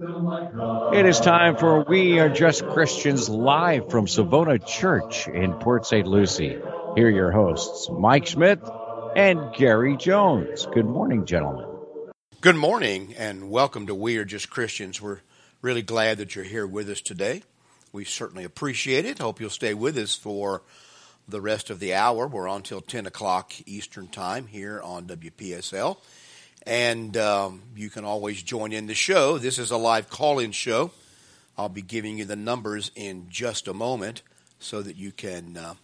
It is time for We Are Just Christians live from Savona Church in Port St. Lucie. Here are your hosts, Mike Schmidt and Gary Jones. Good morning, gentlemen. Good morning, and welcome to We Are Just Christians. We're really glad that you're here with us today. We certainly appreciate it. Hope you'll stay with us for the rest of the hour. We're on till 10 o'clock Eastern Time here on WPSL. And um, you can always join in the show. This is a live call in show. I'll be giving you the numbers in just a moment so that you can uh,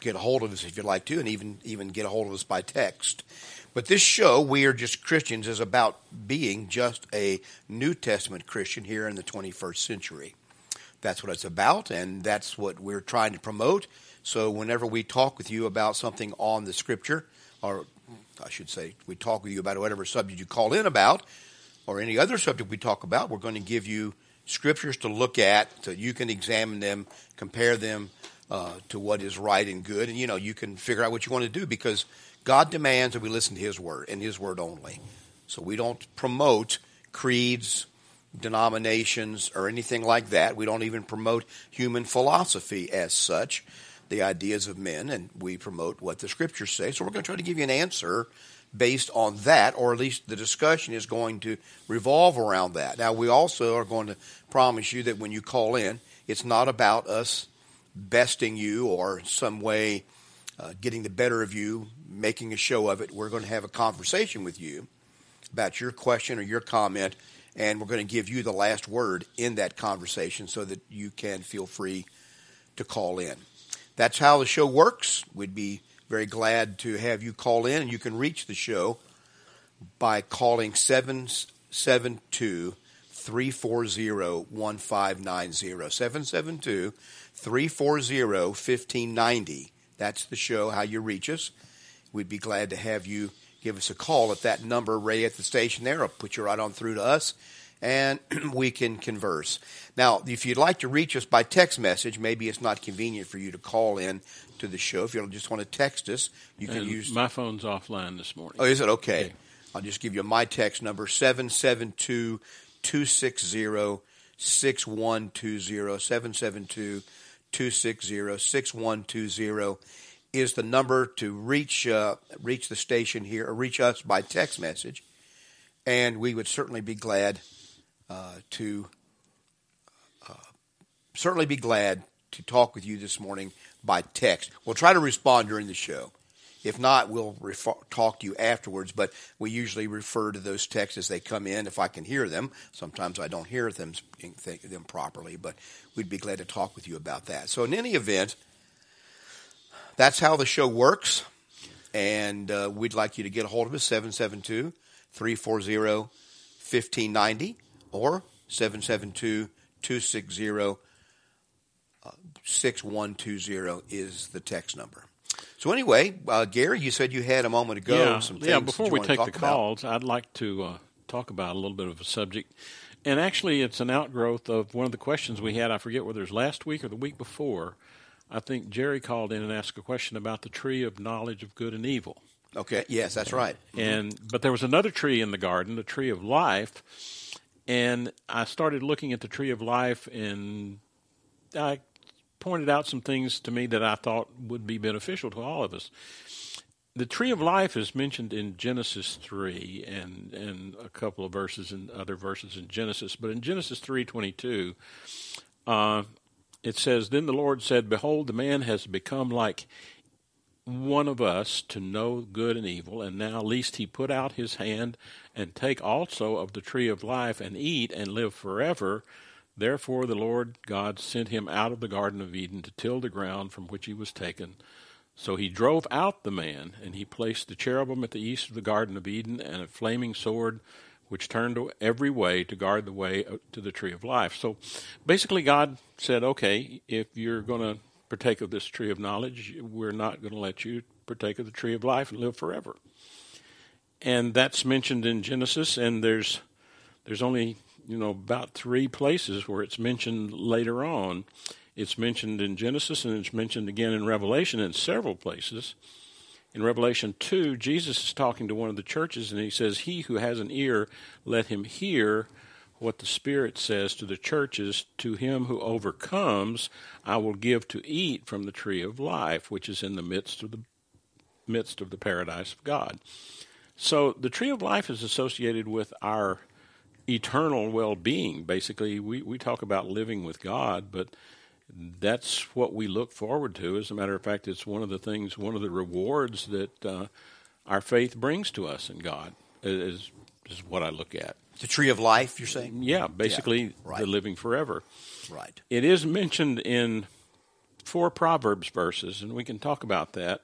get a hold of us if you'd like to, and even, even get a hold of us by text. But this show, We Are Just Christians, is about being just a New Testament Christian here in the 21st century. That's what it's about, and that's what we're trying to promote. So, whenever we talk with you about something on the Scripture, or I should say, we talk with you about whatever subject you call in about, or any other subject we talk about, we're going to give you scriptures to look at so you can examine them, compare them uh, to what is right and good, and you know you can figure out what you want to do because God demands that we listen to His word and His word only. So we don't promote creeds, denominations, or anything like that. We don't even promote human philosophy as such the ideas of men, and we promote what the scriptures say. So we're going to try to give you an answer based on that, or at least the discussion is going to revolve around that. Now, we also are going to promise you that when you call in, it's not about us besting you or some way uh, getting the better of you, making a show of it. We're going to have a conversation with you about your question or your comment, and we're going to give you the last word in that conversation so that you can feel free to call in. That's how the show works. We'd be very glad to have you call in, and you can reach the show by calling 772 340 1590. 772 340 1590. That's the show, how you reach us. We'd be glad to have you give us a call at that number right at the station there. I'll put you right on through to us and we can converse. Now, if you'd like to reach us by text message, maybe it's not convenient for you to call in to the show. If you just want to text us, you can and use. My phone's offline this morning. Oh, is it? Okay. okay. I'll just give you my text number 772 260 6120. 772 260 6120 is the number to reach uh, reach the station here or reach us by text message. And we would certainly be glad to uh, certainly be glad to talk with you this morning by text. We'll try to respond during the show. If not, we'll refer- talk to you afterwards, but we usually refer to those texts as they come in if I can hear them. Sometimes I don't hear them, them properly, but we'd be glad to talk with you about that. So, in any event, that's how the show works, and uh, we'd like you to get a hold of us 772 340 1590 or 772 260 6120 is the text number. So anyway, uh, Gary, you said you had a moment ago. Yeah, some yeah. Before we take the about. calls, I'd like to uh, talk about a little bit of a subject, and actually, it's an outgrowth of one of the questions we had. I forget whether it was last week or the week before. I think Jerry called in and asked a question about the tree of knowledge of good and evil. Okay. Yes, that's right. And but there was another tree in the garden, the tree of life, and I started looking at the tree of life, and I pointed out some things to me that I thought would be beneficial to all of us. The tree of life is mentioned in Genesis three and and a couple of verses and other verses in Genesis, but in Genesis three twenty two, uh, it says, "Then the Lord said, Behold, the man has become like." one of us to know good and evil, and now lest he put out his hand and take also of the tree of life and eat and live forever. Therefore the Lord God sent him out of the Garden of Eden to till the ground from which he was taken. So he drove out the man, and he placed the cherubim at the east of the Garden of Eden, and a flaming sword which turned every way to guard the way uh, to the tree of life. So basically, God said, okay, if you're going to partake of this tree of knowledge, we're not going to let you partake of the tree of life and live forever. And that's mentioned in Genesis, and there's there's only you know about three places where it's mentioned later on. It's mentioned in Genesis, and it's mentioned again in Revelation in several places. In Revelation 2, Jesus is talking to one of the churches, and he says, He who has an ear, let him hear what the Spirit says to the churches To him who overcomes, I will give to eat from the tree of life, which is in the midst of the midst of the paradise of God. So the tree of life is associated with our eternal well being. Basically, we, we talk about living with God, but that's what we look forward to. As a matter of fact, it's one of the things, one of the rewards that uh, our faith brings to us in God, is, is what I look at. The tree of life, you're saying? Yeah, basically yeah, right. the living forever. Right. It is mentioned in four Proverbs verses, and we can talk about that.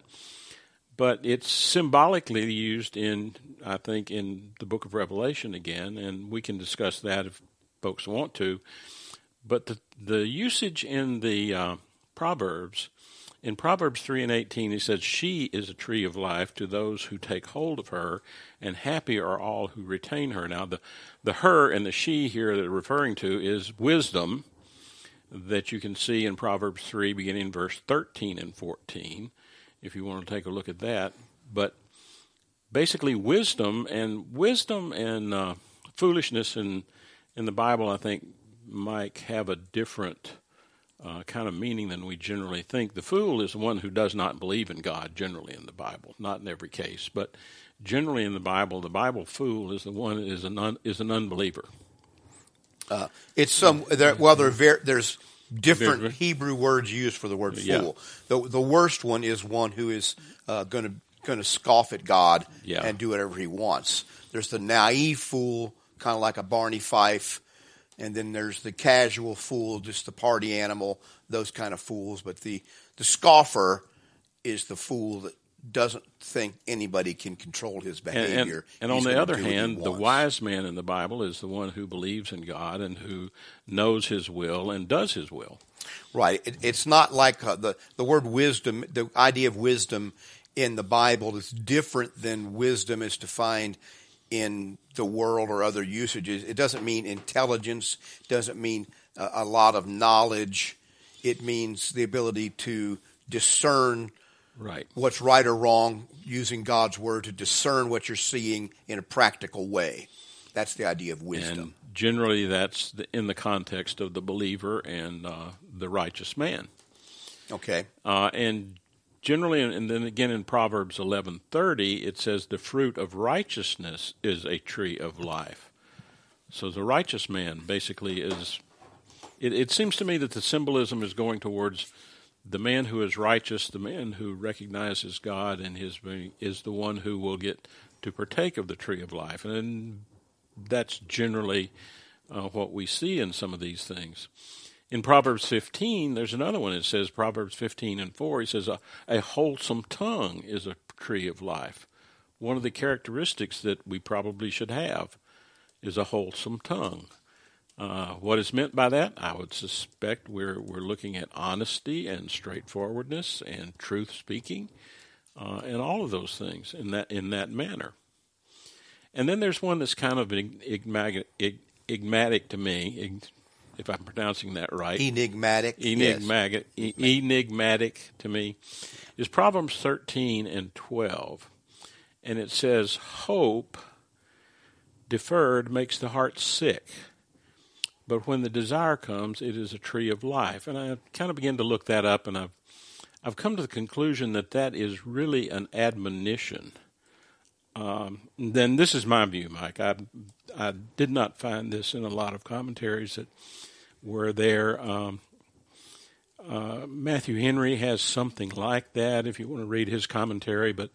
But it's symbolically used in, I think, in the book of Revelation again, and we can discuss that if folks want to. But the, the usage in the uh, Proverbs, in Proverbs 3 and 18, he says, She is a tree of life to those who take hold of her, and happy are all who retain her. Now, the, the her and the she here that are referring to is wisdom that you can see in Proverbs 3, beginning verse 13 and 14, if you want to take a look at that. But basically, wisdom and wisdom and uh, foolishness in in the Bible, I think, Mike, have a different uh, kind of meaning than we generally think. The fool is the one who does not believe in God, generally in the Bible, not in every case, but generally in the Bible, the Bible fool is the one is an un, is an unbeliever. Uh, it's some there, well, there there's different Hebrew words used for the word fool. Yeah. The the worst one is one who is going to going to scoff at God yeah. and do whatever he wants. There's the naive fool, kind of like a Barney Fife, and then there's the casual fool, just the party animal, those kind of fools. But the the scoffer is the fool that doesn't think anybody can control his behavior. And, and, and on the other hand, the wise man in the Bible is the one who believes in God and who knows His will and does His will. Right. It, it's not like uh, the the word wisdom. The idea of wisdom in the Bible is different than wisdom is defined in the world or other usages. It doesn't mean intelligence. Doesn't mean a, a lot of knowledge. It means the ability to discern right. what's right or wrong using God's word to discern what you're seeing in a practical way. That's the idea of wisdom. And generally, that's the, in the context of the believer and uh, the righteous man. Okay. Uh, and generally, and then again in Proverbs eleven thirty, it says the fruit of righteousness is a tree of life. So the righteous man basically is. It, it seems to me that the symbolism is going towards the man who is righteous, the man who recognizes God and his being, is the one who will get to partake of the tree of life, and that's generally uh, what we see in some of these things. In Proverbs 15, there's another one. It says Proverbs 15 and 4. He says a, a wholesome tongue is a tree of life. One of the characteristics that we probably should have is a wholesome tongue. Uh, what is meant by that? I would suspect we're we're looking at honesty and straightforwardness and truth speaking, uh, and all of those things in that in that manner. And then there's one that's kind of enigmatic, enigmatic to me, if I'm pronouncing that right. Enigmatic. Enigmatic. Yes. E- enigmatic to me is Proverbs 13 and 12, and it says, "Hope deferred makes the heart sick." But when the desire comes, it is a tree of life. And I kind of began to look that up, and I've I've come to the conclusion that that is really an admonition. Um, then this is my view, Mike. I I did not find this in a lot of commentaries that were there. Um, uh, Matthew Henry has something like that. If you want to read his commentary, but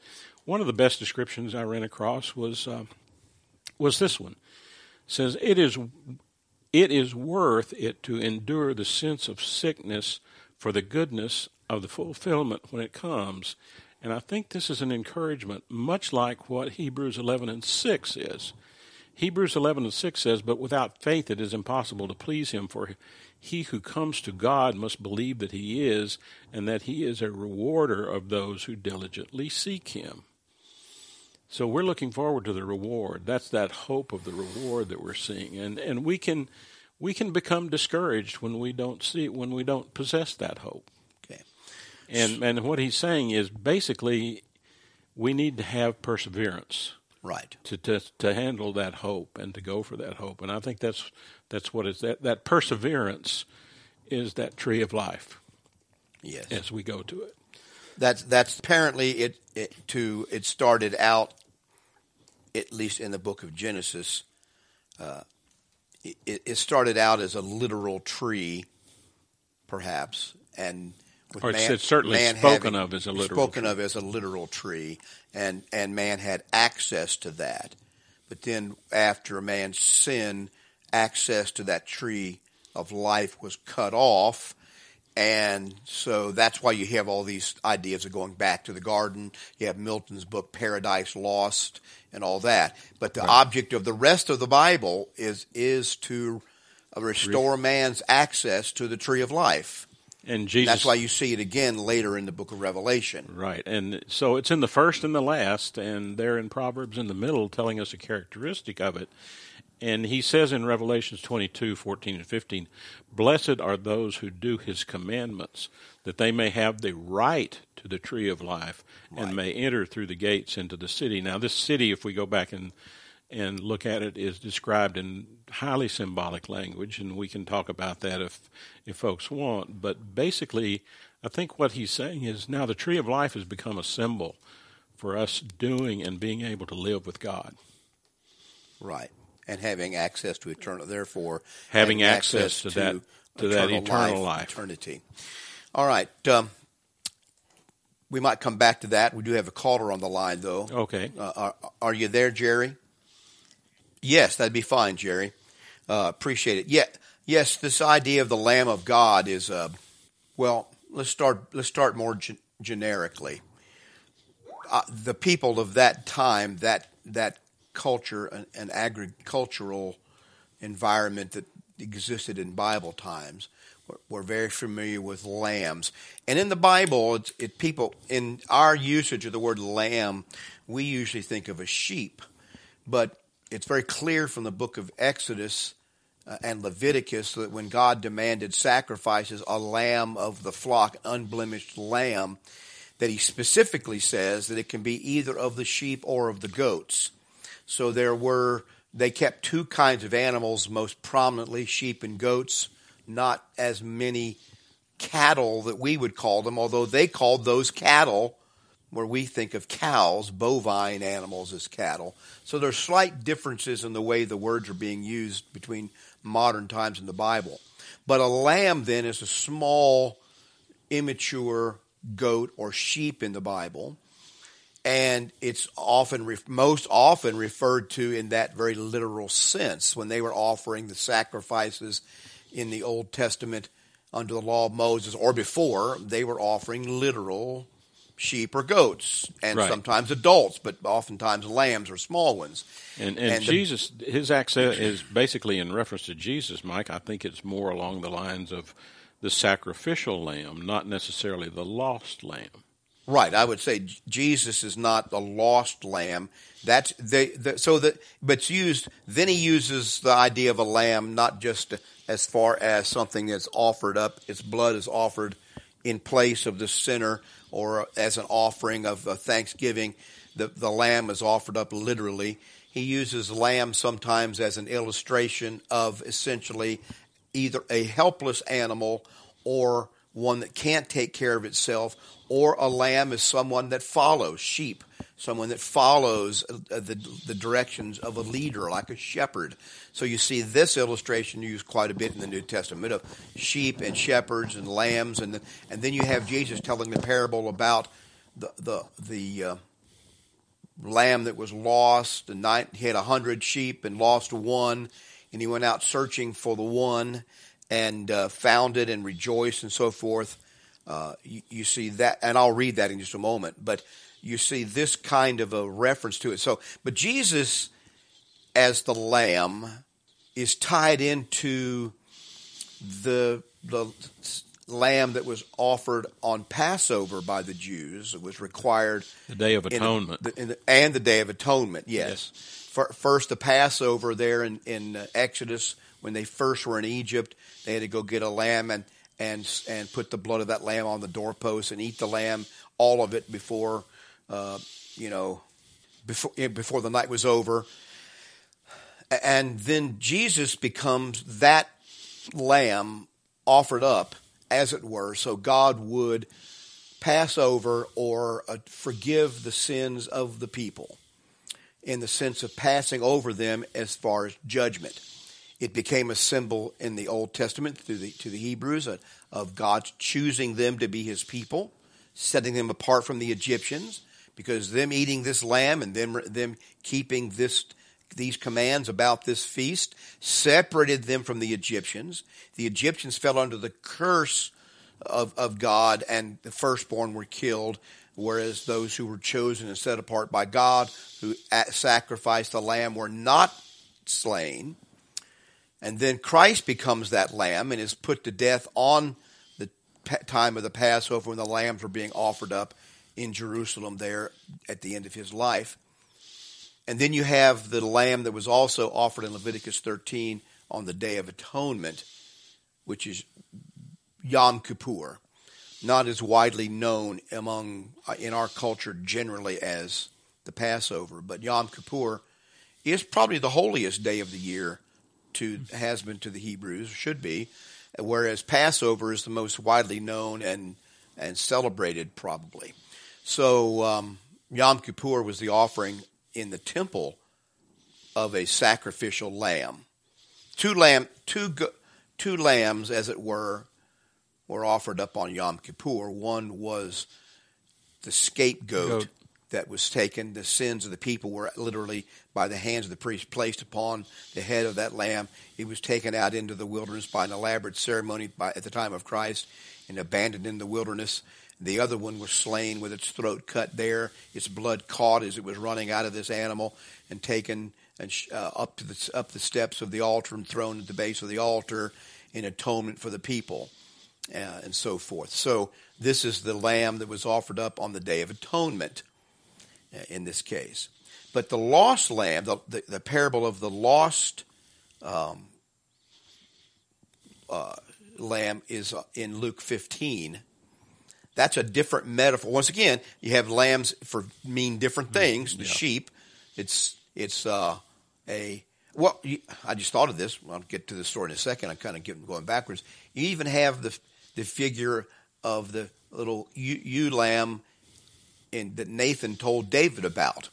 one of the best descriptions I ran across was uh, was this one. It says it is it is worth it to endure the sense of sickness for the goodness of the fulfillment when it comes. And I think this is an encouragement, much like what Hebrews 11 and 6 is. Hebrews 11 and 6 says, But without faith it is impossible to please him, for he who comes to God must believe that he is, and that he is a rewarder of those who diligently seek him. So we're looking forward to the reward. That's that hope of the reward that we're seeing, and and we can we can become discouraged when we don't see when we don't possess that hope. Okay. And and what he's saying is basically we need to have perseverance. Right. To, to to handle that hope and to go for that hope. And I think that's that's what is that that perseverance is that tree of life. Yes. As we go to it. That's that's apparently it, it to it started out at least in the book of Genesis. Uh, it, it started out as a literal tree, perhaps, and with or man, it's certainly spoken of as a literal spoken tree. of as a literal tree, and and man had access to that. But then after man's sin, access to that tree of life was cut off. And so that's why you have all these ideas of going back to the garden. You have Milton's book Paradise Lost and all that. But the Right. object of the rest of the Bible is is to restore man's access to the tree of life. And Jesus That's why you see it again later in the book of Revelation. Right. And so it's in the first and the last, and they're in Proverbs in the middle telling us a characteristic of it. And he says in Revelations 22, 14 and 15, Blessed are those who do his commandments, that they may have the right to the tree of life and may enter through the gates into the city. Now, this city, if we go back and and look at it, is described in highly symbolic language, and we can talk about that if if folks want. But basically, I think what he's saying is now the tree of life has become a symbol for us doing and being able to live with God. Right. And having access to eternal, therefore, Having access to that- to that eternal life. eternity. All right. Um, we might come back to that. We do have a caller on the line, though. Okay. Uh, are, are you there, Jerry? Yes, that'd be fine, Jerry. Uh, appreciate it. Yeah, yes, this idea of the Lamb of God is, uh, well, let's start. Let's start more gen- generically. Uh, the people of that time, that that culture, an, an agricultural environment that existed in Bible times, were, were very familiar with lambs. And in the Bible, it's, it people in our usage of the word lamb, we usually think of a sheep, but it's very clear from the book of Exodus uh, and Leviticus that when God demanded sacrifices, a lamb of the flock, unblemished lamb, that he specifically says that it can be either of the sheep or of the goats. So there were, they kept two kinds of animals most prominently, sheep and goats, not as many cattle that we would call them, although they called those cattle where we think of cows, bovine animals as cattle. So there's slight differences in the way the words are being used between modern times and the Bible. But a lamb then is a small, immature goat or sheep in the Bible. And it's often, ref- most often referred to in that very literal sense when they were offering the sacrifices in the Old Testament under the law of Moses or before, they were offering literal sheep or goats, and Right. sometimes adults, but oftentimes lambs or small ones. And and, And the- Jesus, his access is basically in reference to Jesus, Mike. I think it's more along the lines of the sacrificial lamb, not necessarily the lost lamb. Right, I would say Jesus is not the lost lamb. That's they, the, so that, but it's used. Then he uses the idea of a lamb not just as far as something that's offered up. Its blood is offered in place of the sinner, or as an offering of uh, thanksgiving. The the lamb is offered up literally. He uses lamb sometimes as an illustration of essentially either a helpless animal or one that can't take care of itself, or a lamb is someone that follows sheep, someone that follows uh, the, the directions of a leader, like a shepherd. So you see this illustration used quite a bit in the New Testament of sheep and shepherds and lambs, and the, and then you have Jesus telling the parable about the the the uh, lamb that was lost, and nine, he had a hundred sheep and lost one, and he went out searching for the one and uh, found it and rejoiced and so forth. Uh, you, you see that, and I'll read that in just a moment. But you see this kind of a reference to it. So, but Jesus, as the Lamb, is tied into the the lamb that was offered on Passover by the Jews. It was required The Day of in Atonement. the- in the- and the Day of Atonement. Yes. Fir- First, the Passover there in in uh, Exodus when they first were in Egypt, they had to go get a lamb and and and put the blood of that lamb on the doorpost and eat the lamb, all of it before, uh, you know, before before the night was over, and then Jesus becomes that lamb offered up, as it were, so God would pass over or uh, forgive the sins of the people in the sense of passing over them as far as judgment. It became a symbol in the Old Testament to the, to the Hebrews of, of God choosing them to be his people, setting them apart from the Egyptians, because them eating this lamb and them, them keeping this, these commands about this feast separated them from the Egyptians. The Egyptians fell under the curse of, of God, and the firstborn were killed, whereas those who were chosen and set apart by God, who sacrificed the lamb, were not slain. And then Christ becomes that lamb and is put to death on the time of the Passover when the lambs were being offered up in Jerusalem there at the end of his life. And then you have the lamb that was also offered in Leviticus 13 on the Day of Atonement, which is Yom Kippur, not as widely known among uh, in our culture generally as the Passover, but Yom Kippur is probably the holiest day of the year to has been to the Hebrews, should be, whereas Passover is the most widely known and and celebrated probably. So um, Yom Kippur was the offering in the temple of a sacrificial lamb. Two lamb, two two lambs, as it were, were offered up on Yom Kippur. One was the scapegoat Goat. That was taken. The sins of the people were literally by the hands of the priest placed upon the head of that lamb. It was taken out into the wilderness by an elaborate ceremony by, at the time of Christ and abandoned in the wilderness. The other one was slain with its throat cut there, its blood caught as it was running out of this animal, and taken and uh, up to the up the steps of the altar and thrown at the base of the altar in atonement for the people uh, and so forth. So this is the lamb that was offered up on the Day of Atonement in this case. But the lost lamb, the, the, the parable of the lost um, uh, lamb is uh, in Luke 15. That's a different metaphor. Once again, you have lambs for mean different mm-hmm. things. The yeah. sheep, it's it's uh, a well. I just thought of this. I'll get to the story in a second. I'm kind of getting going backwards. You even have the the figure of the little ewe lamb that Nathan told David about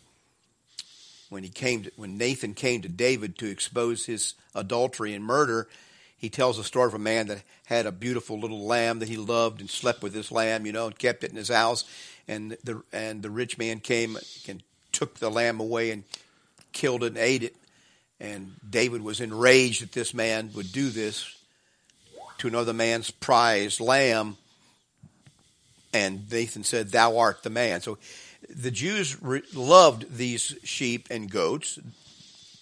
when he came to, when Nathan came to David to expose his adultery and murder. He tells a story of a man that had a beautiful little lamb that he loved and slept with his lamb, you know, and kept it in his house. And the and the rich man came and took the lamb away and killed it and ate it. And David was enraged that this man would do this to another man's prized lamb. And Nathan said, Thou art the man. So the Jews re- loved these sheep and goats,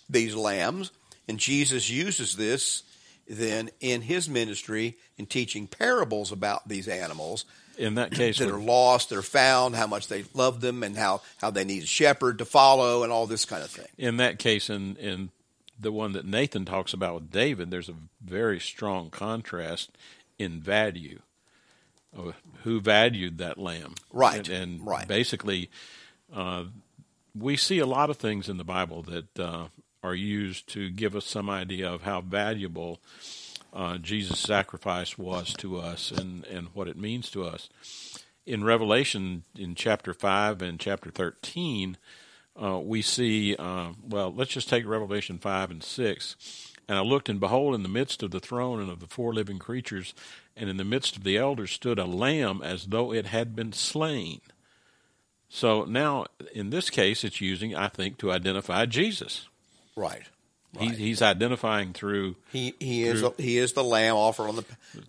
these lambs, and Jesus uses this then in his ministry in teaching parables about these animals. In that case, that are lost, they're found, how much they love them, and how, how they need a shepherd to follow, and all this kind of thing. In that case, in in the one that Nathan talks about with David, there's a very strong contrast in value. Of who valued that lamb? Right. And, and right. basically, uh, we see a lot of things in the Bible that uh, are used to give us some idea of how valuable uh, Jesus' sacrifice was to us and, and what it means to us. In Revelation, in chapter 5 and chapter 13, uh, we see, uh, well, let's just take Revelation 5 and 6. And I looked, and behold, in the midst of the throne and of the four living creatures, and in the midst of the elders stood a lamb as though it had been slain. So now, in this case, it's using, I think, to identify Jesus. Right. Right. He, he's identifying through. He he is through, he is the lamb offered on the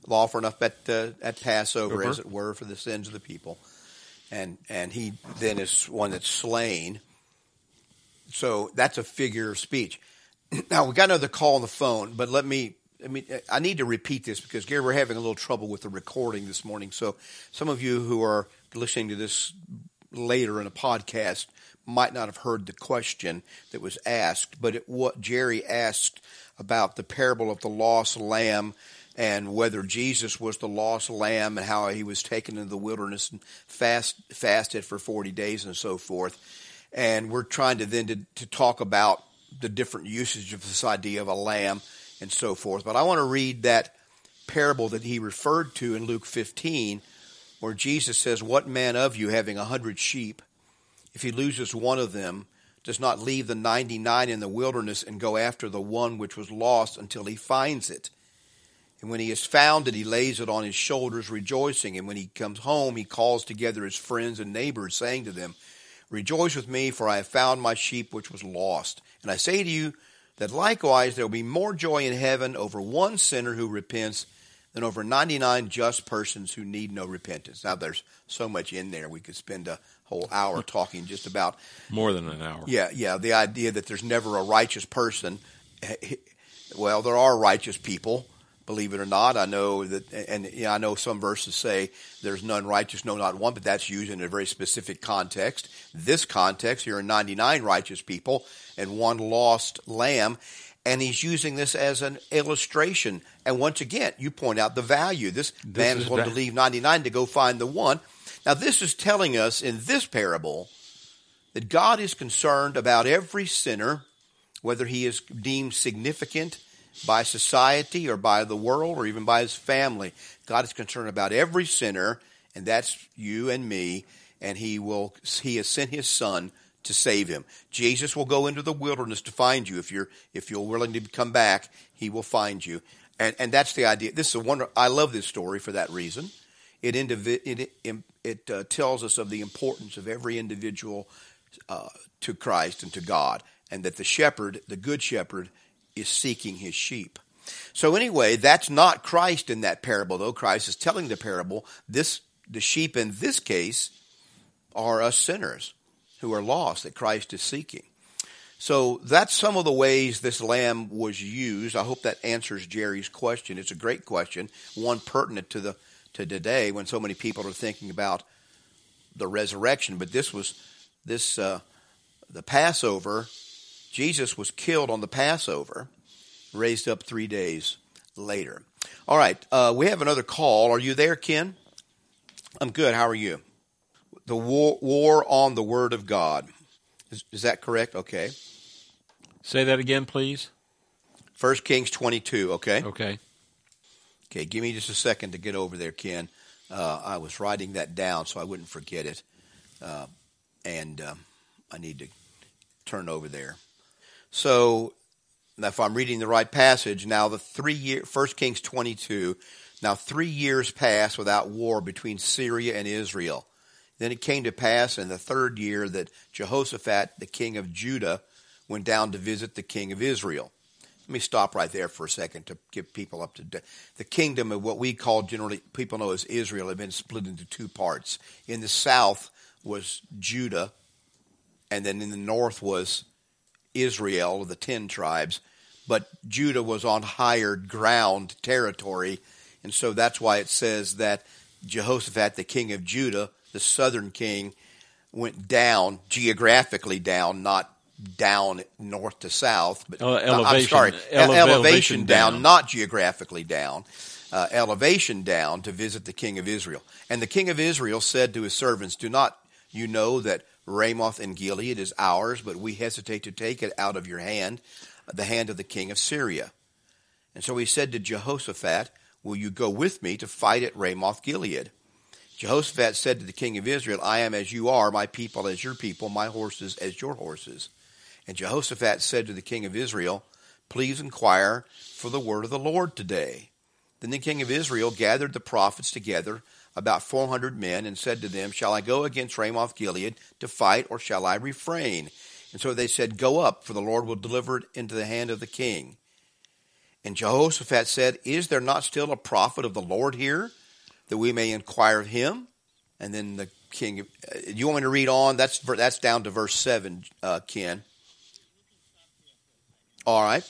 offered up at uh, at Passover, as it were, for the sins of the people, and and he then is one that's slain so that's a figure of speech. Now we got another call on the phone, but let me. I mean, I need to repeat this because Gary, we're having a little trouble with the recording this morning. So some of you who are listening to this later in a podcast might not have heard the question that was asked, but it, what Jerry asked about the parable of the lost lamb and whether Jesus was the lost lamb and how he was taken into the wilderness and fast fasted for 40 days and so forth. And we're trying to then to, to talk about the different usage of this idea of a lamb and so forth. But I want to read that parable that he referred to in Luke 15, where Jesus says, What man of you having a hundred sheep, if he loses one of them, does not leave the 99 in the wilderness and go after the one which was lost until he finds it? And when he has found it, he lays it on his shoulders, rejoicing. And when he comes home, he calls together his friends and neighbors, saying to them, Rejoice with me, for I have found my sheep which was lost. And I say to you that likewise there will be more joy in heaven over one sinner who repents than over 99 just persons who need no repentance. Now, there's so much in there. We could spend a whole hour talking just about. More than an hour. Yeah, yeah. The idea that there's never a righteous person. Well, there are righteous people believe it or not. I know that, and you know, I know some verses say there's none righteous, no, not one, but that's used in a very specific context. This context, here are 99 righteous people and one lost lamb, and he's using this as an illustration. And once again, you point out the value. This, this man is, is going to leave 99 to go find the one. Now, this is telling us in this parable that God is concerned about every sinner, whether he is deemed significant by society or by the world or even by his family. God is concerned about every sinner, and that's you and me, and he will he has sent his son to save him. Jesus will go into the wilderness to find you if you're if you're willing to come back, he will find you. And and that's the idea. This is a wonder I love this story for that reason. It indivi- it it, uh, tells us of the importance of every individual uh, to Christ and to God, and that the shepherd, the good shepherd, is seeking his sheep. So anyway, that's not Christ in that parable, though. Christ is telling the parable. This the sheep in this case are us sinners who are lost that Christ is seeking. So that's some of the ways this lamb was used. I hope that answers Jerry's question. It's a great question, one pertinent to the to today when so many people are thinking about the resurrection. But this was this uh, the Passover Jesus was killed on the Passover, raised up three days later. All right, uh, we have another call. Are you there, Ken? I'm good. How are you? The war, war on the Word of God. Is, is that correct? Okay. Say that again, please. First Kings 22, okay? Okay. Okay, give me just a second to get over there, Ken. Uh, I was writing that down so I wouldn't forget it. Uh, and um, I need to turn over there. So, if I'm reading the right passage, now the three year, 1 Kings 22, now three years passed without war between Syria and Israel. Then it came to pass in the third year that Jehoshaphat, the king of Judah, went down to visit the king of Israel. Let me stop right there for a second to give people up to date. The kingdom of what we call generally people know as Israel had been split into two parts. In the south was Judah, and then in the north was Israel, the ten tribes, but Judah was on higher ground territory, and so that's why it says that Jehoshaphat, the king of Judah, the southern king, went down geographically down, not down north to south, but uh, elevation, I'm sorry, elevation, elevation down, down, not geographically down. Uh, elevation down to visit the king of Israel. And the king of Israel said to his servants, Do not you know that Ramoth and Gilead is ours, but we hesitate to take it out of your hand, the hand of the king of Syria. And so he said to Jehoshaphat, Will you go with me to fight at Ramoth Gilead? Jehoshaphat said to the king of Israel, I am as you are, my people as your people, my horses as your horses. And Jehoshaphat said to the king of Israel, Please inquire for the word of the Lord today. Then the king of Israel gathered the prophets together about 400 men and said to them, Shall I go against Ramoth Gilead to fight, or shall I refrain? And so they said, Go up, for the Lord will deliver it into the hand of the king. And Jehoshaphat said, Is there not still a prophet of the Lord here, that we may inquire of him? And then the king, uh, you want me to read on? That's that's down to verse seven, uh, Ken. All right.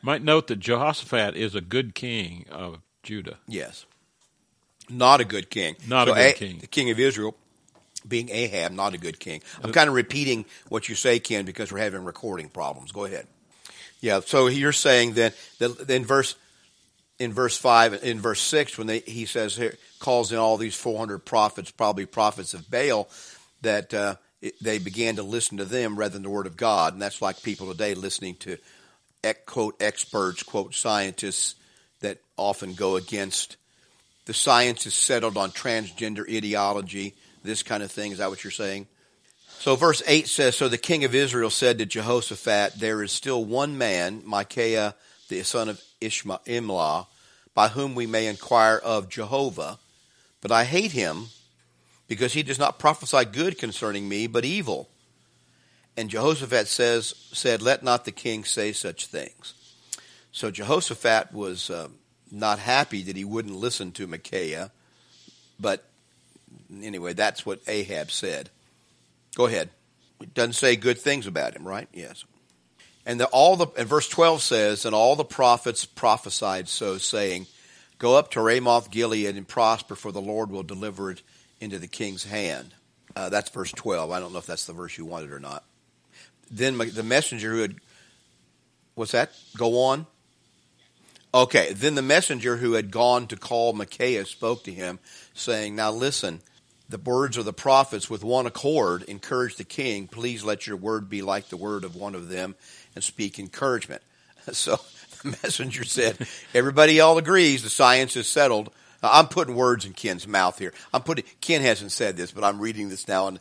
Might note that Jehoshaphat is a good king of Judah. Yes not a good king. Not so a good a- king. The king of Israel being Ahab, not a good king. I'm kind of repeating what you say, Ken, because we're having recording problems. Go ahead. Yeah, so you're saying that, that in verse in verse five, in verse six, when they, he says here, calls in all these 400 prophets, probably prophets of Baal, that uh, it, they began to listen to them rather than the Word of God. And that's like people today listening to, quote, experts, quote, scientists that often go against the science is settled on transgender ideology, this kind of thing. Is that what you're saying? So verse 8 says, So the king of Israel said to Jehoshaphat, There is still one man, Micaiah, the son of Ishma, Imlah, by whom we may inquire of Jehovah, but I hate him because he does not prophesy good concerning me, but evil. And Jehoshaphat says, said, Let not the king say such things. So Jehoshaphat was uh, not happy that he wouldn't listen to Micaiah, but anyway, that's what Ahab said. Go ahead. It doesn't say good things about him, right? Yes. And the, all the and verse twelve says, and all the prophets prophesied so, saying, "Go up to Ramoth Gilead and prosper, for the Lord will deliver it into the king's hand." Uh, that's verse twelve. I don't know if that's the verse you wanted or not. Then the messenger who had what's that? Go on. Okay. Then the messenger who had gone to call Micaiah spoke to him, saying, "Now listen." the words of the prophets with one accord encourage the king. Please let your word be like the word of one of them and speak encouragement. So the messenger said, everybody all agrees the science is settled. I'm putting words in Ken's mouth here. I'm putting, Ken hasn't said this, but I'm reading this now in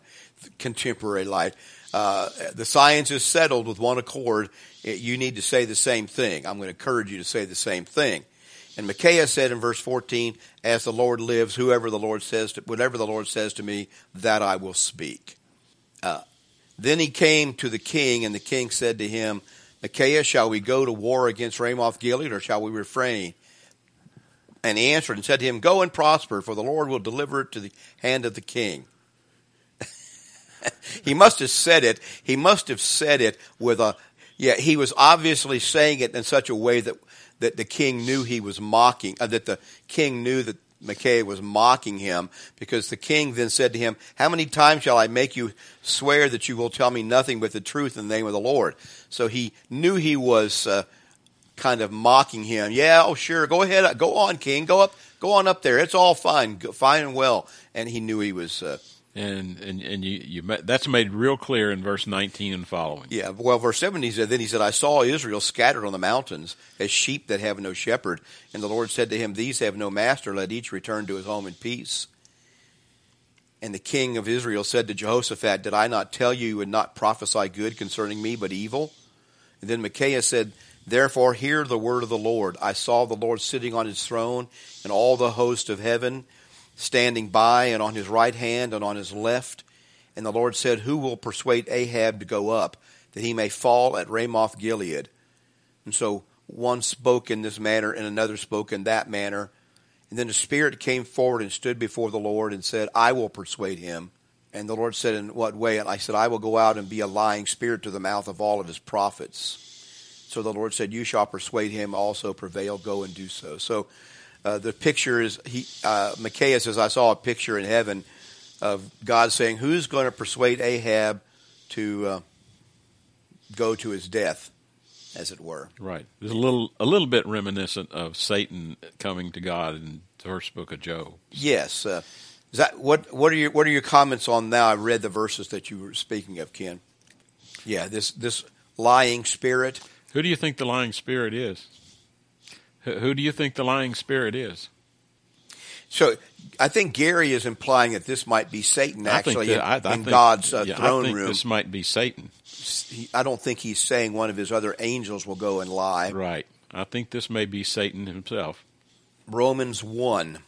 contemporary life. Uh, the science is settled with one accord. You need to say the same thing. I'm going to encourage you to say the same thing. And Micaiah said in verse 14, As the Lord lives, whoever the Lord says to, whatever the Lord says to me, that I will speak. Uh, then he came to the king, and the king said to him, Micaiah, shall we go to war against Ramoth Gilead, or shall we refrain? And he answered and said to him, Go and prosper, for the Lord will deliver it to the hand of the king. he must have said it. He must have said it with a, yeah, he was obviously saying it in such a way that that the king knew he was mocking, uh, that the king knew that Micaiah was mocking him because the king then said to him, How many times shall I make you swear that you will tell me nothing but the truth in the name of the Lord? So he knew he was uh, kind of mocking him. Yeah, oh sure, go ahead, go on, king, go up, go on up there. It's all fine, fine and well. And he knew he was uh, and and and you you that's made real clear in verse 19 and following. Yeah, well, verse 7 he said, then he said, I saw Israel scattered on the mountains as sheep that have no shepherd, and the Lord said to him, These have no master; let each return to his home in peace. And the king of Israel said to Jehoshaphat, Did I not tell you you would not prophesy good concerning me, but evil? And then Micaiah said, Therefore hear the word of the Lord. I saw the Lord sitting on his throne, and all the host of heaven standing by and on his right hand and on his left. And the Lord said, Who will persuade Ahab to go up, that he may fall at Ramoth Gilead? And so one spoke in this manner, and another spoke in that manner. And then the Spirit came forward and stood before the Lord and said, I will persuade him. And the Lord said, In what way? And I said, I will go out and be a lying spirit to the mouth of all of his prophets. So the Lord said, You shall persuade him also, prevail, go and do so. So uh, the picture is he uh, Micaiah says I saw a picture in heaven of God saying who's going to persuade Ahab to uh, go to his death, as it were. Right. There's a little a little bit reminiscent of Satan coming to God in the first book of Job. Yes. Uh, is that what what are your what are your comments on now? I read the verses that you were speaking of, Ken. Yeah, this this lying spirit. Who do you think the lying spirit is? Who do you think the lying spirit is? So I think Gary is implying that this might be Satan actually that, I, I in, think, God's uh, yeah, throne room. This might be Satan. I don't think he's saying one of his other angels will go and lie. Right. I think this may be Satan himself. Romans 1.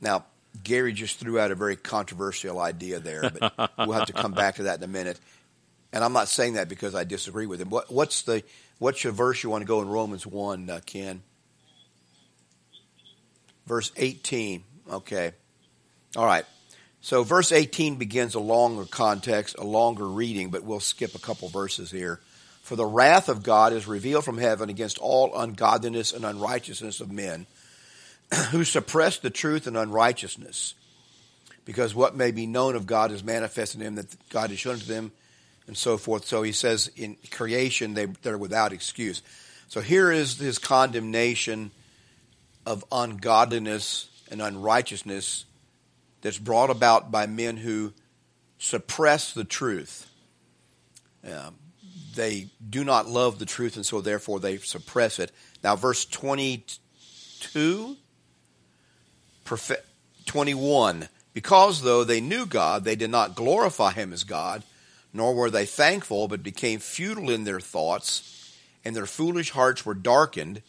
Now, Gary just threw out a very controversial idea there, but we'll have to come back to that in a minute. And I'm not saying that because I disagree with him. What, what's the What's your verse you want to go in Romans 1, uh, Ken? Verse 18. Okay. All right. So verse 18 begins a longer context, a longer reading, but we'll skip a couple verses here. For the wrath of God is revealed from heaven against all ungodliness and unrighteousness of men who suppress the truth and unrighteousness. Because what may be known of God is manifest in him that God has shown to them and so forth. So he says in creation they, they're without excuse. So here is his condemnation of ungodliness and unrighteousness that's brought about by men who suppress the truth. Um, they do not love the truth, and so therefore they suppress it. Now, verse 22, 21. Because, though they knew God, they did not glorify him as God, nor were they thankful, but became futile in their thoughts, and their foolish hearts were darkened.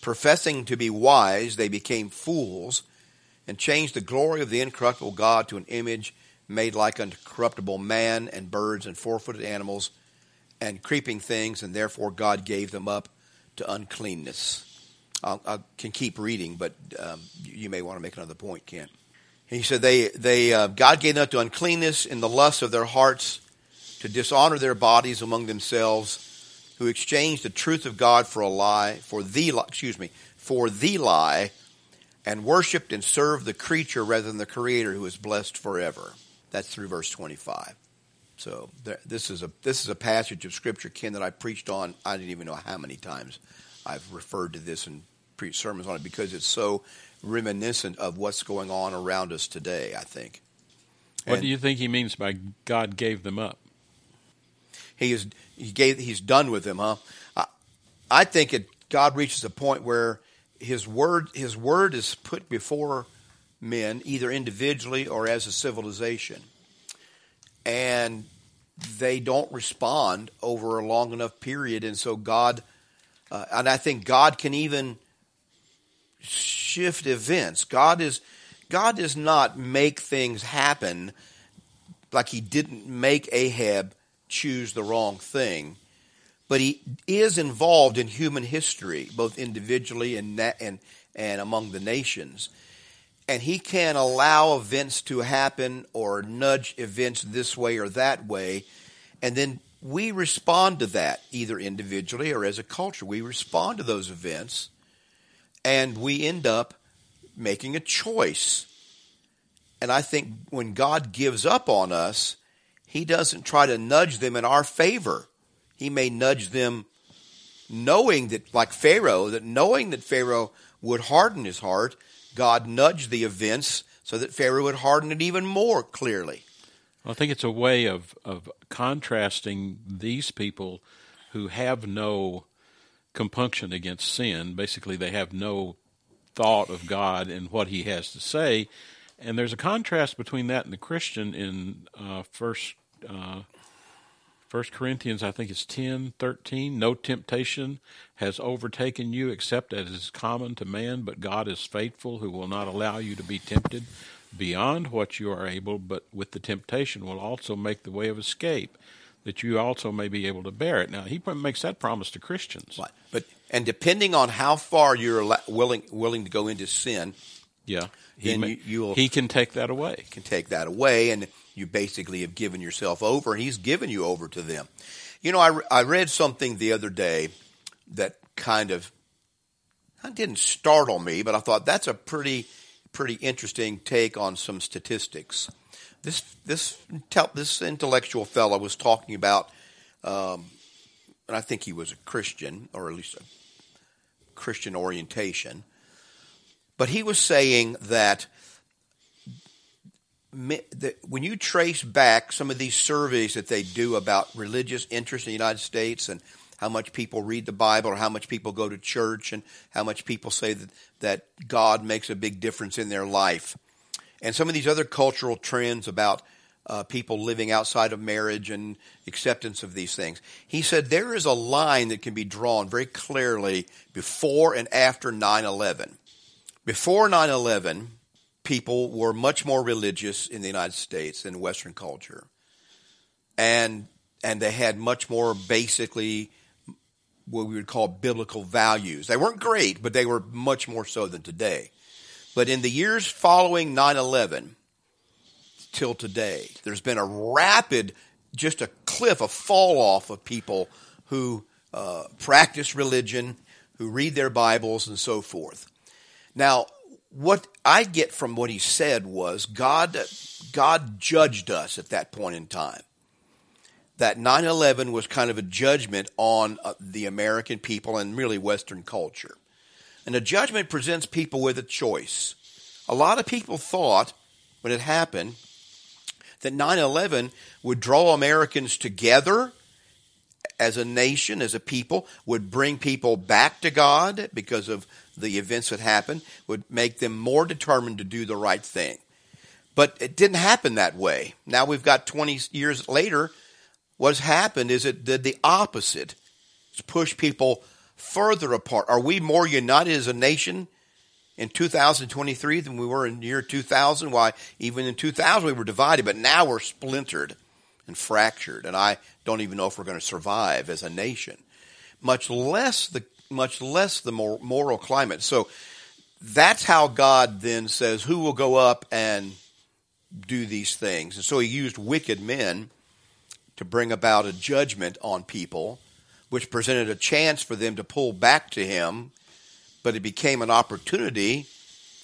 Professing to be wise, they became fools, and changed the glory of the incorruptible God to an image made like unto corruptible man and birds and four footed animals and creeping things, and therefore God gave them up to uncleanness. I'll, I can keep reading, but um, you may want to make another point, Kent. He said, they, they, uh, God gave them up to uncleanness in the lust of their hearts to dishonor their bodies among themselves, who exchanged the truth of God for a lie, for the, excuse me, for the lie, and worshiped and served the creature rather than the creator who is blessed forever. That's through verse 25. So there, this is a this is a passage of scripture, Ken, that I preached on. I didn't even know how many times I've referred to this and preached sermons on it because it's so reminiscent of what's going on around us today. I think. What and do you think he means by God gave them up? He is he gave he's done with them, huh? I, I think it God reaches a point where his word his word is put before men either individually or as a civilization and they don't respond over a long enough period. And so God, uh, and I think God can even shift events. God is God does not make things happen like He didn't make Ahab choose the wrong thing, but He is involved in human history, both individually and and and among the nations. And he can allow events to happen or nudge events this way or that way. And then we respond to that either individually or as a culture. We respond to those events and we end up making a choice. And i think when god gives up on us he doesn't try to nudge them in our favor he may nudge them knowing that like pharaoh that knowing that pharaoh would harden his heart God nudged the events so that Pharaoh would harden it even more clearly. I think it's a way of, of contrasting these people who have no compunction against sin. Basically, they have no thought of God and what He has to say. And there's a contrast between that and the Christian in uh, First uh, First Corinthians, I think it's 10, 13. No temptation has overtaken you except as is common to man, but God is faithful, who will not allow you to be tempted beyond what you are able, but with the temptation will also make the way of escape, that you also may be able to bear it. Now, he makes that promise to Christians. Right. But and depending on how far you're willing willing to go into sin, yeah, he then may, you, will he can take that away. Can take that away, and you basically have given yourself over, and He's given you over to them. You know, I, I read something the other day that kind of that didn't startle me, but I thought that's a pretty pretty interesting take on some statistics. This this this intellectual fellow was talking about, um, and I think he was a Christian or at least a Christian orientation, but he was saying that when you trace back some of these surveys that they do about religious interest in the United States and how much people read the Bible or how much people go to church and how much people say that, that God makes a big difference in their life. And some of these other cultural trends about uh, people living outside of marriage and acceptance of these things. He said there is a line that can be drawn very clearly before and after 9 11. Before 9 11, people were much more religious in the United States than Western culture. And and they had much more basically what we would call biblical values. They weren't great, but they were much more so than today. But in the years following 9/11 till today, there's been a rapid just a cliff, a fall off of people who uh, practice religion, who read their Bibles, and so forth. Now, what I get from what he said was God, God judged us at that point in time. That 9 11 was kind of a judgment on uh, the American people and really Western culture. And a judgment presents people with a choice. A lot of people thought when it happened that 9/11 would draw Americans together as a nation, as a people, would bring people back to God because of the events that happened, would make them more determined to do the right thing. But it didn't happen that way. Now we've got 20 years later. What's happened is it did the opposite. It's pushed people further apart. Are we more united as a nation in 2023 than we were in year 2000? Why, even in 2000 we were divided, but now we're splintered and fractured. And I don't even know if we're going to survive as a nation, much less the much less the moral climate. So that's how God then says, "Who will go up and do these things?" And so He used wicked men to bring about a judgment on people, which presented a chance for them to pull back to Him, but it became an opportunity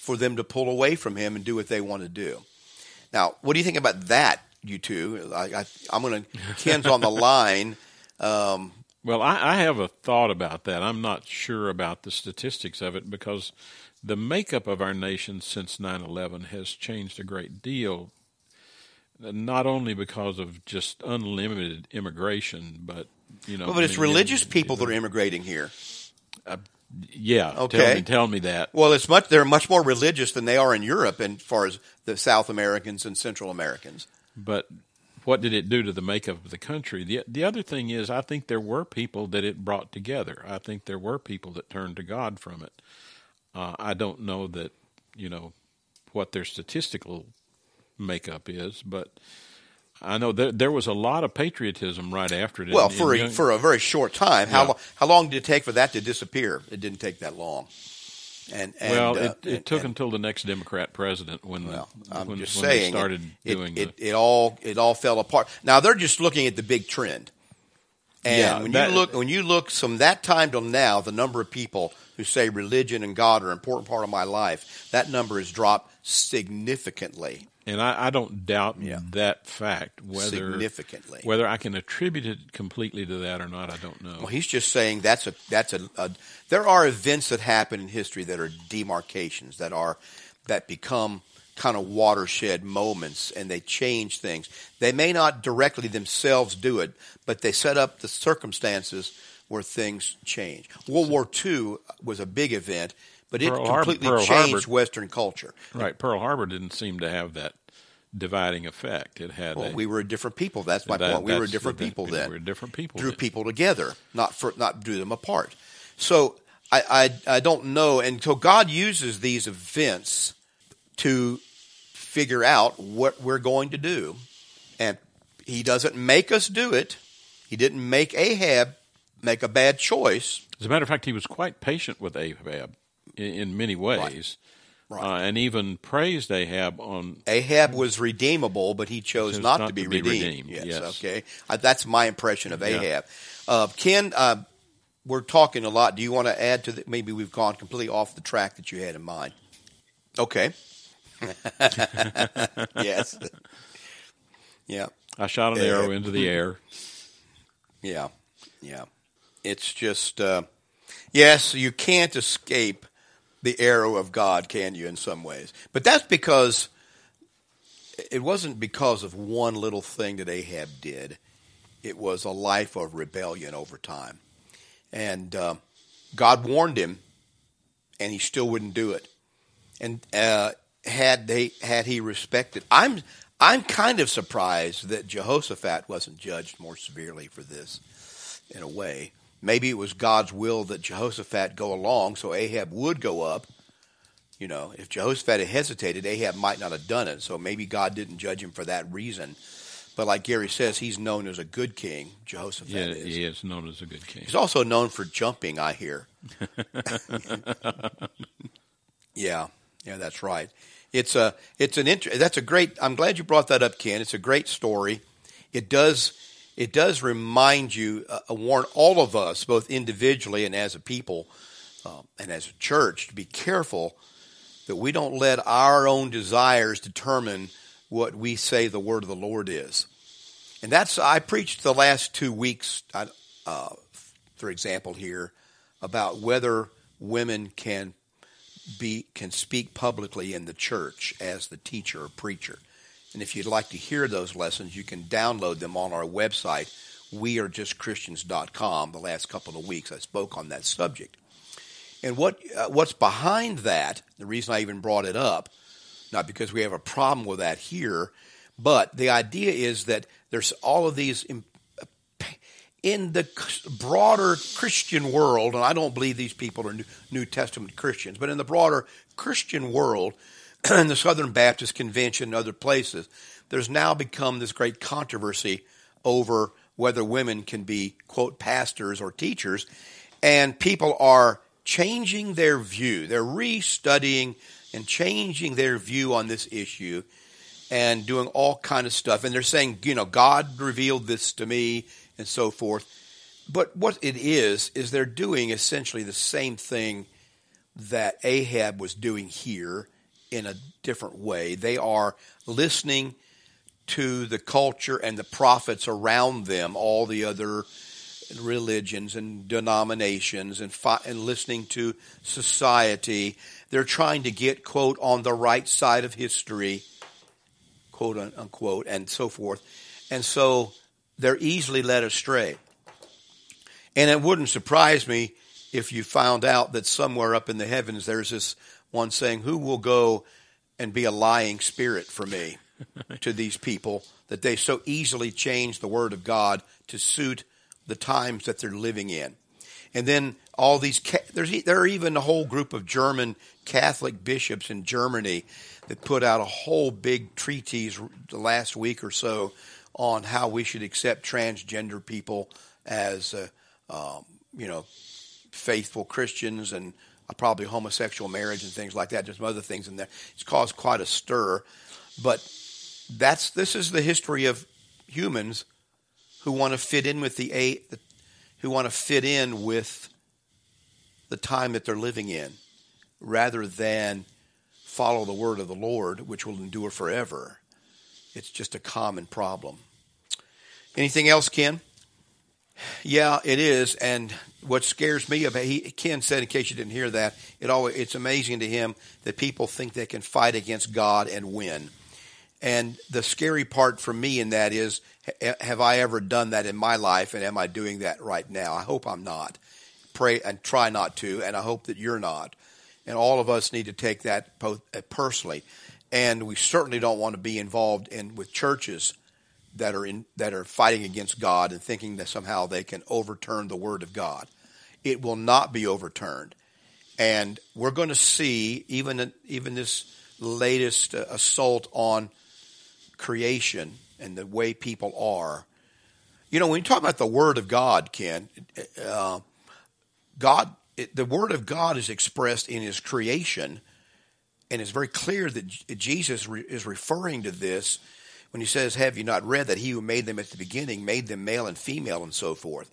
for them to pull away from Him and do what they want to do. Now, what do you think about that? you two. I, am going to. Ken's on the line. Um, well, I, I, have a thought about that. I'm not sure about the statistics of it because the makeup of our nation since 9/11 has changed a great deal. Not only because of just unlimited immigration, but you know, well, but it's religious people that are immigrating here. Uh, yeah. Okay. Tell me, tell me, that. Well, it's much. They're much more religious than they are in Europe, as far as the South Americans and Central Americans. But what did it do to the makeup of the country? The the other thing is, I think there were people that it brought together. I think there were people that turned to God from it. Uh, I don't know that you know what their statistical makeup is, but I know there there was a lot of patriotism right after it. Well, in, for in young, a, for a very short time. How yeah. how long did it take for that to disappear? It didn't take that long. And, and well, it, uh, it took and, until the next Democrat president when well, the, I'm when, just when saying they started it, doing it, it, it, all it all fell apart. Now they're just looking at the big trend, and yeah, when that, you look when you look from that time till now, the number of people who say religion and God are an important part of my life, that number has dropped significantly. And I, I don't doubt yeah. that fact. Whether significantly, whether I can attribute it completely to that or not, I don't know. Well, he's just saying that's a that's a, a there are events that happen in history that are demarcations that are that become kind of watershed moments and they change things. They may not directly themselves do it, but they set up the circumstances where things change. World War II was a big event but it Pearl completely Harbor, changed Harbor, Western culture. Right. Pearl Harbor didn't seem to have that dividing effect. It had. Well, a, we were a different people. That's my that, point. We were different the, people then. We were different people. Drew then. people together, not for, not drew them apart. So I, I I don't know, and so God uses these events to figure out what we're going to do, and He doesn't make us do it. He didn't make Ahab make a bad choice. As a matter of fact, he was quite patient with Ahab in, in many ways. Right. Uh, and even praised Ahab on. Ahab was redeemable, but he chose, chose not, not, to be, to be redeemed. redeemed. Yes, yes. okay. Uh, that's my impression of Ahab. Yeah. Uh, Ken, uh, we're talking a lot. Do you want to add to that? Maybe we've gone completely off the track that you had in mind. Okay. yes. yeah. I shot an arrow into the air. Yeah. Yeah. It's just, uh, yes, you can't escape the arrow of God, can you, in some ways? But that's because it wasn't because of one little thing that Ahab did. It was a life of rebellion over time. And uh, God warned him, and he still wouldn't do it. And uh, had they had he respected, I'm I'm kind of surprised that Jehoshaphat wasn't judged more severely for this, in a way. Maybe it was God's will that Jehoshaphat go along so Ahab would go up. You know, if Jehoshaphat had hesitated, Ahab might not have done it. So maybe God didn't judge him for that reason. But like Gary says, he's known as a good king. Jehoshaphat yeah, is. he is known as a good king. He's also known for jumping. I hear. yeah, yeah, that's right. It's a, it's an inter- That's a great. I'm glad you brought that up, Ken. It's a great story. It does it does remind you, uh, uh, warn all of us, both individually and as a people uh, and as a church, to be careful that we don't let our own desires determine what we say the word of the Lord is. And that's, I preached the last two weeks, uh, for example, here, about whether women can be can speak publicly in the church as the teacher or preacher. And if you'd like to hear those lessons, you can download them on our website, wearejustchristians.com. The last couple of weeks I spoke on that subject. And what uh, what's behind that, the reason I even brought it up, not because we have a problem with that here, but the idea is that there's all of these in the broader Christian world, and I don't believe these people are New Testament Christians, but in the broader Christian world, in the Southern Baptist Convention and other places, there's now become this great controversy over whether women can be, quote, pastors or teachers. And people are changing their view. They're restudying and changing their view on this issue and doing all kind of stuff. And they're saying, you know, God revealed this to me and so forth. But what it is, is they're doing essentially the same thing that Ahab was doing here in a different way. They are listening to the culture and the prophets around them, all the other religions and denominations, and, fi- and listening to society. They're trying to get, quote, on the right side of history, quote unquote, and so forth. And so they're easily led astray. And it wouldn't surprise me if you found out that somewhere up in the heavens there's this one saying, Who will go and be a lying spirit for me to these people that they so easily change the word of God to suit the times that they're living in? And then all these, there's, there are even a whole group of German Catholic bishops in Germany that put out a whole big treatise the last week or so on how we should accept transgender people as, uh, um, you know, faithful Christians and uh, probably homosexual marriage and things like that. There's some other things in there. It's caused quite a stir, but that's this is the history of humans who want to fit in with the a who want to fit in with the time that they're living in, rather than follow the word of the Lord, which will endure forever. It's just a common problem. Anything else, Ken? Yeah, it is. And what scares me about he, Ken said, in case you didn't hear that, it always it's amazing to him that people think they can fight against God and win. And the scary part for me in that is, have I ever done that in my life, and am I doing that right now? I hope I'm not. Pray and try not to, and I hope that you're not. And all of us need to take that uh, personally. And we certainly don't want to be involved in with churches that are in that are fighting against God and thinking that somehow they can overturn the word of God. It will not be overturned. And we're going to see even even this latest uh, assault on creation and the way people are. You know, when you talk about the word of God, Ken, uh, God, it, the word of God is expressed in His creation, and it's very clear that Jesus re, is referring to this when he says, Have you not read that he who made them at the beginning made them male and female and so forth?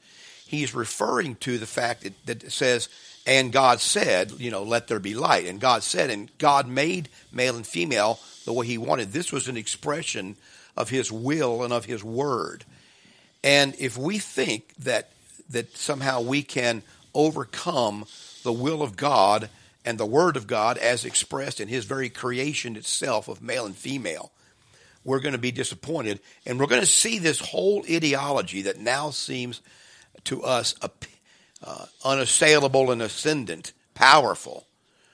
He's referring to the fact that, that it says, And God said, you know, let there be light. And God said, and God made male and female the way he wanted. This was an expression of his will and of his word. And if we think that that somehow we can overcome the will of God and the word of God as expressed in his very creation itself of male and female, we're going to be disappointed. And we're going to see this whole ideology that now seems to us uh, unassailable and ascendant, powerful,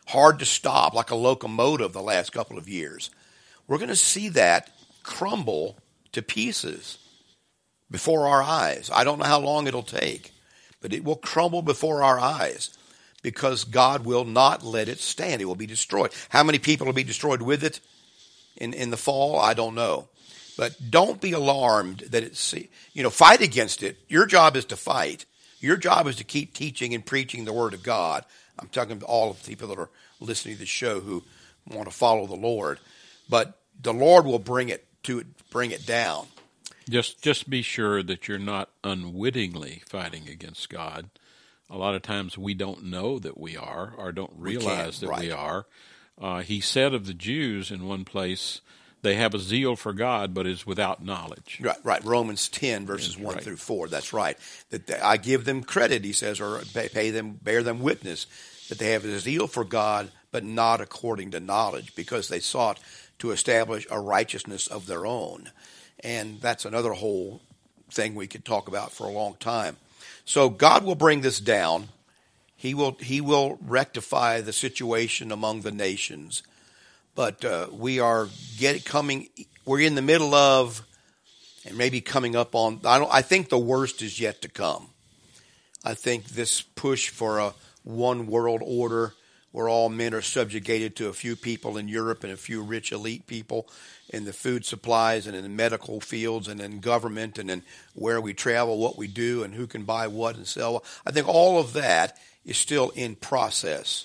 hard to stop, like a locomotive the last couple of years. We're going to see that crumble to pieces before our eyes. I don't know how long it'll take, but it will crumble before our eyes because God will not let it stand. It will be destroyed. How many people will be destroyed with it? in, in the fall? I don't know. But don't be alarmed that it's, you know, fight against it. Your job is to fight. Your job is to keep teaching and preaching the Word of God. I'm talking to all of the people that are listening to the show who want to follow the Lord. But the Lord will bring it to bring it down. Just just be sure that you're not unwittingly fighting against God. A lot of times we don't know that we are or don't realize that right. we are. Uh, he said of the Jews in one place, they have a zeal for God, but is without knowledge. Right, right. Romans 10, verses 1 right. through 4. That's right. That I give them credit, he says, or pay them, bear them witness, that they have a zeal for God, but not according to knowledge, because they sought to establish a righteousness of their own. And that's another whole thing we could talk about for a long time. So God will bring this down. He will he will rectify the situation among the nations. But uh, we are get coming. We're in the middle of, and maybe coming up on. I don't. I think the worst is yet to come. I think this push for a one world order where all men are subjugated to a few people in Europe and a few rich elite people in the food supplies and in the medical fields and in government and in where we travel, what we do, and who can buy what and sell. I think all of that is still in process.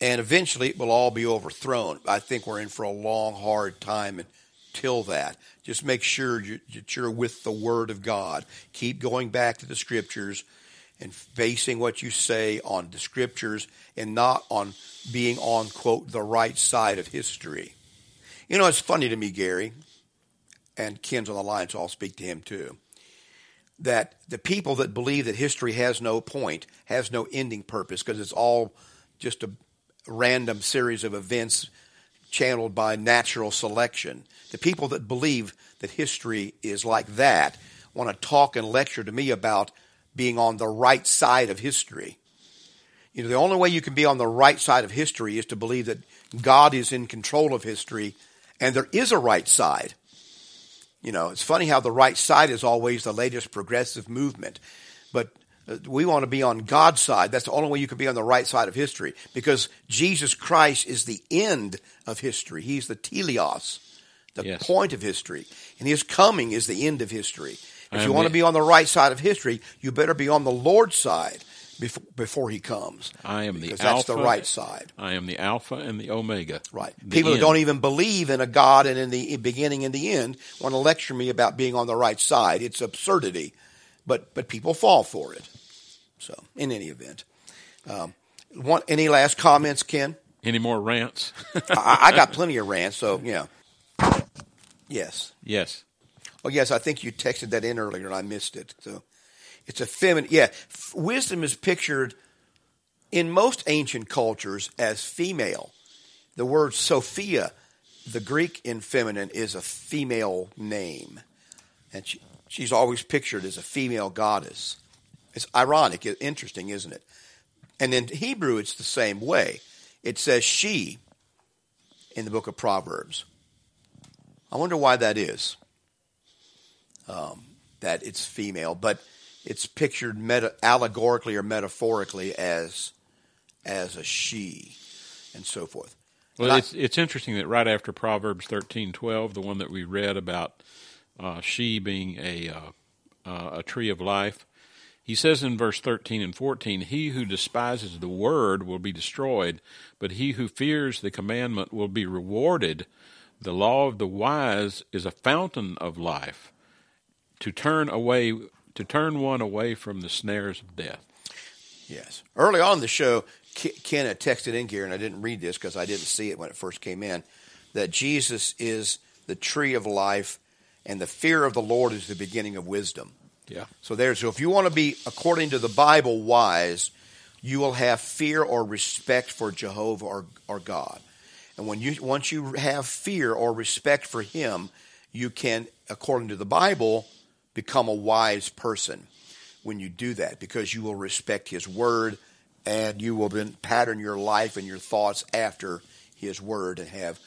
And eventually it will all be overthrown. I think we're in for a long, hard time until that. Just make sure that you're with the Word of God. Keep going back to the Scriptures and basing what you say on the Scriptures and not on being on, quote, the right side of history. You know, it's funny to me, Gary, and Ken's on the line, so I'll speak to him too, that the people that believe that history has no point, has no ending purpose, because it's all just a random series of events channeled by natural selection. The people that believe that history is like that want to talk and lecture to me about being on the right side of history. You know, the only way you can be on the right side of history is to believe that God is in control of history and there is a right side. You know, it's funny how the right side is always the latest progressive movement, but Uh, we want to be on God's side. That's the only way you can be on the right side of history because Jesus Christ is the end of history. He's the teleos, the yes. point of history, and His coming is the end of history. If you want to be on the right side of history, you better be on the Lord's side before, before he comes. I am the because alpha, that's the right side. I am the alpha and the omega. Right. People end. that don't even believe in a God and in the beginning and the end want to lecture me about being on the right side. It's absurdity, but but people fall for it. So, in any event, um, want any last comments, Ken? Any more rants? I, I got plenty of rants. So yeah. Yes. Yes. Oh yes, I think you texted that in earlier and I missed it. So it's a feminine. Yeah, wisdom is pictured in most ancient cultures as female. The word Sophia, the Greek in feminine, is a female name, and she, she's always pictured as a female goddess. It's ironic, interesting, isn't it? And in Hebrew, it's the same way. It says she in the book of Proverbs. I wonder why that is. Um, that it's female, but it's pictured meta- allegorically or metaphorically as as a she and so forth. Well, it's it's interesting that right after Proverbs thirteen twelve, the one that we read about uh, she being a uh, uh, a tree of life, he says in verse thirteen and fourteen, "He who despises the word will be destroyed, but he who fears the commandment will be rewarded. The law of the wise is a fountain of life. To turn away to turn one away from the snares of death. Yes. Early on in the show, Ken had texted in here, and I didn't read this because I didn't see it when it first came in, that Jesus is the tree of life, and the fear of the Lord is the beginning of wisdom. Yeah. So there. So if you want to be, according to the Bible, wise, you will have fear or respect for Jehovah or, or God. And when you once you have fear or respect for Him, you can, according to the Bible, become a wise person when you do that because you will respect his word and you will then pattern your life and your thoughts after his word and have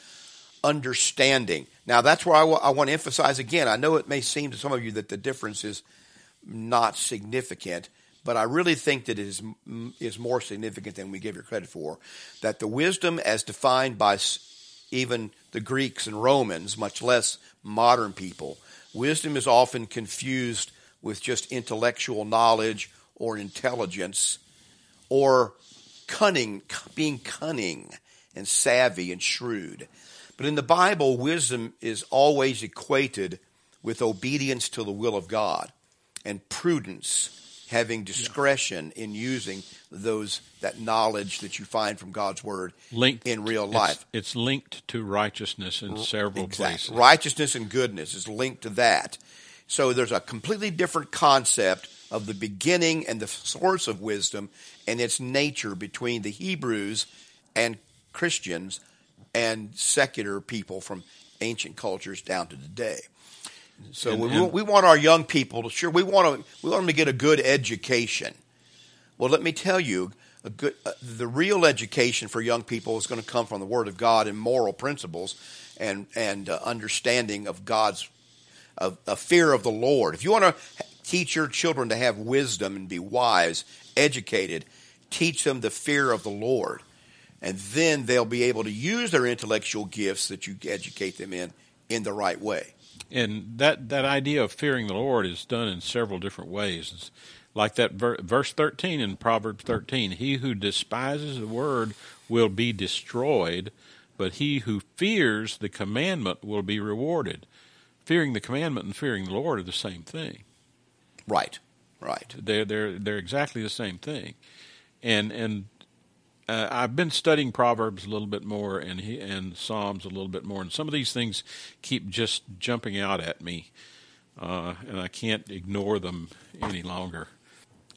understanding. Now, that's where I, w- I want to emphasize again. I know it may seem to some of you that the difference is not significant, but I really think that it is, is more significant than we give it credit for. That the wisdom, as defined by even the Greeks and Romans, much less modern people, Wisdom is often confused with just intellectual knowledge or intelligence or cunning, being cunning and savvy and shrewd. But in the Bible, wisdom is always equated with obedience to the will of God and prudence, having discretion in using those that knowledge that you find from God's word linked, in real life. It's, it's linked to righteousness in several exactly. places. Righteousness and goodness is linked to that. So there's a completely different concept of the beginning and the source of wisdom and its nature between the Hebrews and Christians and secular people from ancient cultures down to today. So And- we, and- we want our young people to sure we want to we want them to get a good education. Well, let me tell you, a good uh, the real education for young people is going to come from the Word of God and moral principles and and uh, understanding of God's of a fear of the Lord. If you want to teach your children to have wisdom and be wise, educated, teach them the fear of the Lord, and then they'll be able to use their intellectual gifts that you educate them in in the right way. and that that idea of fearing the Lord is done in several different ways. It's like that ver- verse thirteen in Proverbs thirteen: "He who despises the word will be destroyed, but he who fears the commandment will be rewarded." Fearing the commandment and fearing the Lord are the same thing. Right, right. They're they're they're exactly the same thing, and and uh, I've been studying Proverbs a little bit more and he, and Psalms a little bit more, and some of these things keep just jumping out at me, uh, and I can't ignore them any longer.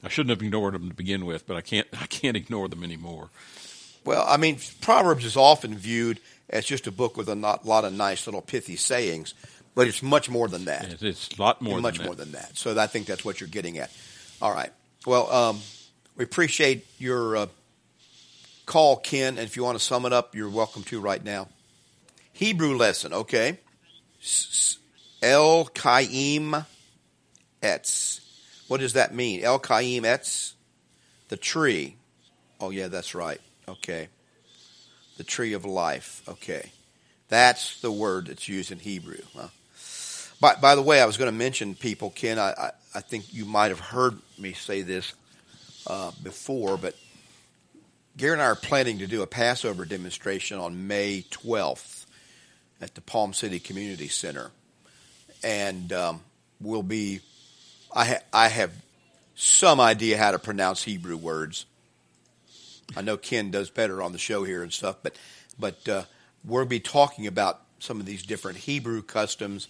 I shouldn't have ignored them to begin with, but I can't I can't ignore them anymore. Well, I mean, Proverbs is often viewed as just a book with a not, lot of nice little pithy sayings, but it's much more than that. It's, it's a lot more much than more than that. So I think that's what you're getting at. All right. Well, um, we appreciate your uh, call, Ken. And if you want to sum it up, you're welcome to right now. Hebrew lesson, okay. El Kaim Etz. What does that mean? El Kaim Etz? The tree. Oh, yeah, that's right. Okay. The tree of life. Okay. That's the word that's used in Hebrew. Huh? By, by the way, I was going to mention people, Ken. I, I, I think you might have heard me say this uh, before, but Gary and I are planning to do a Passover demonstration on May 12th at the Palm City Community Center, and um, we'll be. I ha- I have some idea how to pronounce Hebrew words. I know Ken does better on the show here and stuff, but but uh, we'll be talking about some of these different Hebrew customs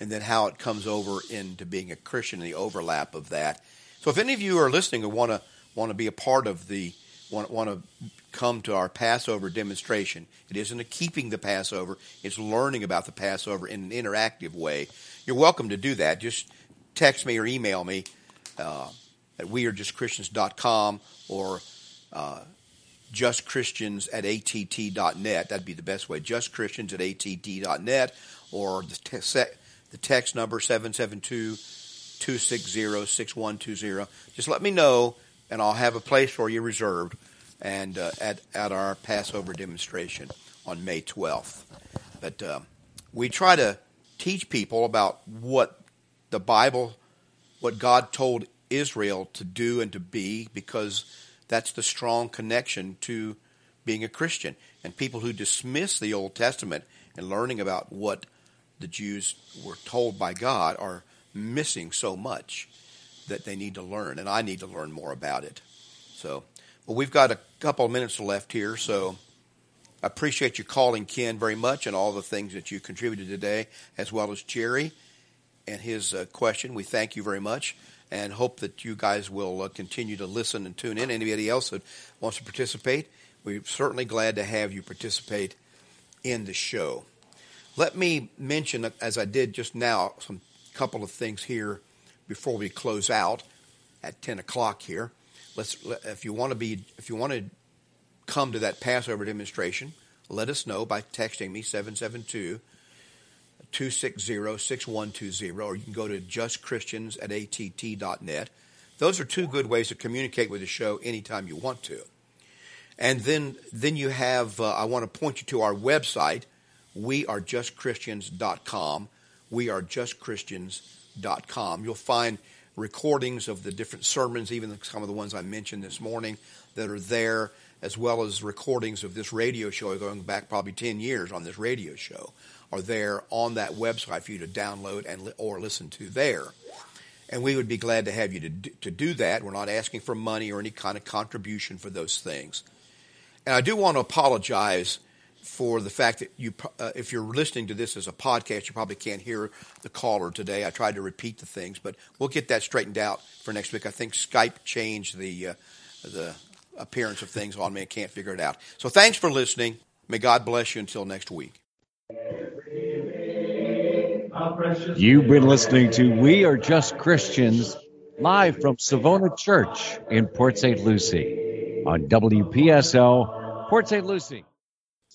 and then how it comes over into being a Christian and the overlap of that. So if any of you are listening and want to want to be a part of the want, want to come to our Passover demonstration, it isn't a keeping the Passover; it's learning about the Passover in an interactive way. You're welcome to do that. Just text me or email me uh, at wearejustchristians.com or uh, justchristians at att.net. That'd be the best way. Justchristians at att.net or the, te- se- the text number 772-260-6120. Just let me know and I'll have a place for you reserved and uh, at, at our Passover demonstration on May 12th. But um, we try to teach people about what the Bible, what God told Israel to do and to be, because that's the strong connection to being a Christian. And people who dismiss the Old Testament and learning about what the Jews were told by God are missing so much that they need to learn, and I need to learn more about it. So, well, we've got a couple of minutes left here, so I appreciate you calling Ken very much and all the things that you contributed today, as well as Jerry and his uh, question. We thank you very much and hope that you guys will uh, continue to listen and tune in. Anybody else that wants to participate, we're certainly glad to have you participate in the show. Let me mention, as I did just now, some couple of things here before we close out at ten o'clock here. Let's, if you want to be, if you want to come to that Passover demonstration, let us know by texting me 772 260 6120, or you can go to justchristians at att.net. Those are two good ways to communicate with the show anytime you want to. And then, then you have, uh, I want to point you to our website, wearejustchristians.com. Wearejustchristians.com. You'll find recordings of the different sermons, even some of the ones I mentioned this morning that are there, as well as recordings of this radio show going back probably 10 years on this radio show are there on that website for you to download and or listen to there. And we would be glad to have you to do, to do that. We're not asking for money or any kind of contribution for those things. And I do want to apologize for the fact that you, uh, if you're listening to this as a podcast, you probably can't hear the caller today. I tried to repeat the things, but we'll get that straightened out for next week. I think Skype changed the uh, the appearance of things on me. I can't figure it out. So thanks for listening. May God bless you until next week. You've been listening to We Are Just Christians live from Savona Church in Port St. Lucie on WPSL, Port St. Lucie.